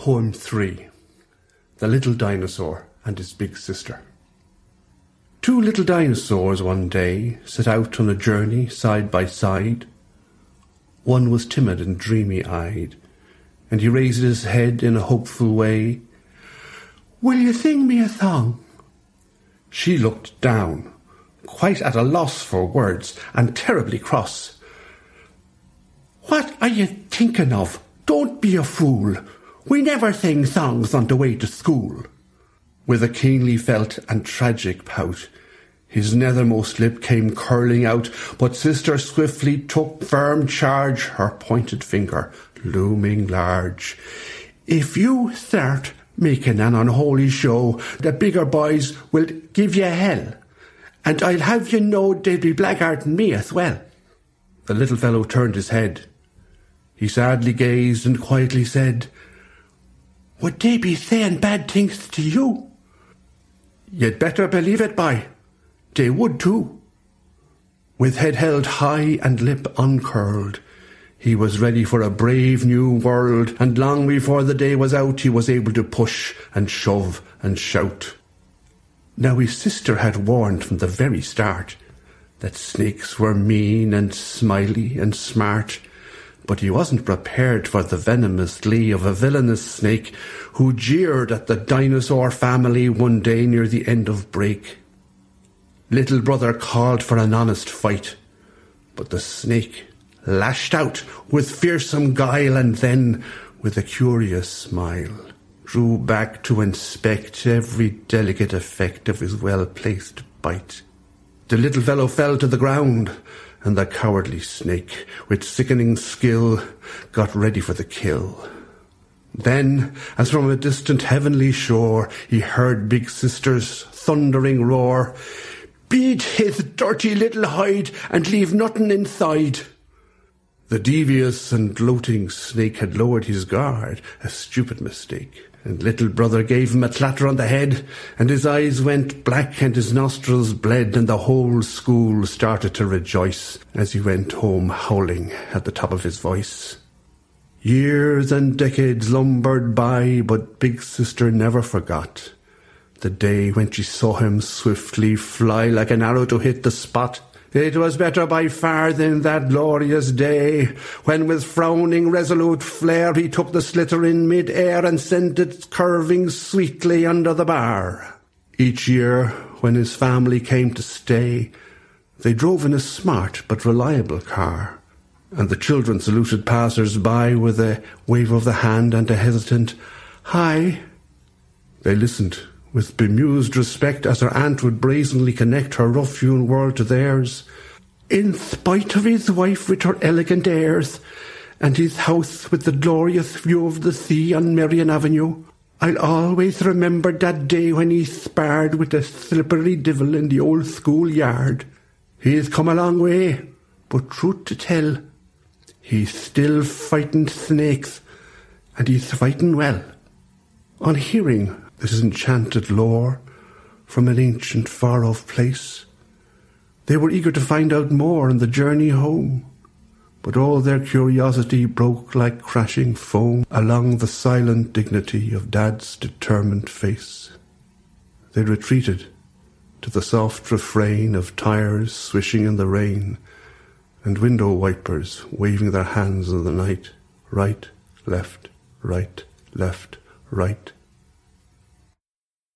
Poem 3 The Little Dinosaur and His Big Sister. Two little dinosaurs one day set out on a journey side by side. One was timid and dreamy eyed, and he raised his head in a hopeful way. Will you sing me a song? She looked down, quite at a loss for words, and terribly cross. What are you thinking of? Don't be a fool. We never sing songs on the way to school. With a keenly felt and tragic pout, his nethermost lip came curling out, but sister swiftly took firm charge, her pointed finger looming large. If you start making an unholy show, the bigger boys will give you hell, and I'll have you know they'll be blackguarding me as well. The little fellow turned his head. He sadly gazed and quietly said, would they be saying bad things to you? You'd better believe it, by. They would too. With head held high and lip uncurled, he was ready for a brave new world, and long before the day was out he was able to push and shove and shout. Now his sister had warned from the very start that snakes were mean and smiley and smart, but he wasn't prepared for the venomous glee of a villainous snake who jeered at the dinosaur family one day near the end of break. Little brother called for an honest fight, but the snake lashed out with fearsome guile and then, with a curious smile, drew back to inspect every delicate effect of his well-placed bite. The little fellow fell to the ground, and the cowardly snake, with sickening skill, got ready for the kill. Then, as from a distant heavenly shore, he heard Big Sister's thundering roar, Beat his dirty little hide and leave nothing inside. The devious and gloating snake had lowered his guard, a stupid mistake and little brother gave him a clatter on the head, and his eyes went black and his nostrils bled, and the whole school started to rejoice as he went home howling at the top of his voice. Years and decades lumbered by, but Big Sister never forgot the day when she saw him swiftly fly like an arrow to hit the spot it was better by far than that glorious day, when with frowning resolute flare he took the sliotar in mid-air and sent it curving sweetly under the bar. Each year, when his family came to stay, they drove in a smart but reliable car, and the children saluted passers-by with a wave of the hand and a hesitant, Hi. They listened with bemused respect as her aunt would brazenly connect her rough-hewn world to theirs. In spite of his wife with her elegant airs, and his house with the glorious view of the sea on Merrion Avenue, I'll always remember that day when he sparred with the slippery divil in the old schoolyard. He's come a long way, but truth to tell, he's still fighting snakes, and he's fighting well. On hearing this enchanted lore from an ancient far-off place. They were eager to find out more on the journey home, but all their curiosity broke like crashing foam along the silent dignity of Dad's determined face. They retreated to the soft refrain of tires swishing in the rain and window wipers waving their hands in the night, right, left, right, left, right,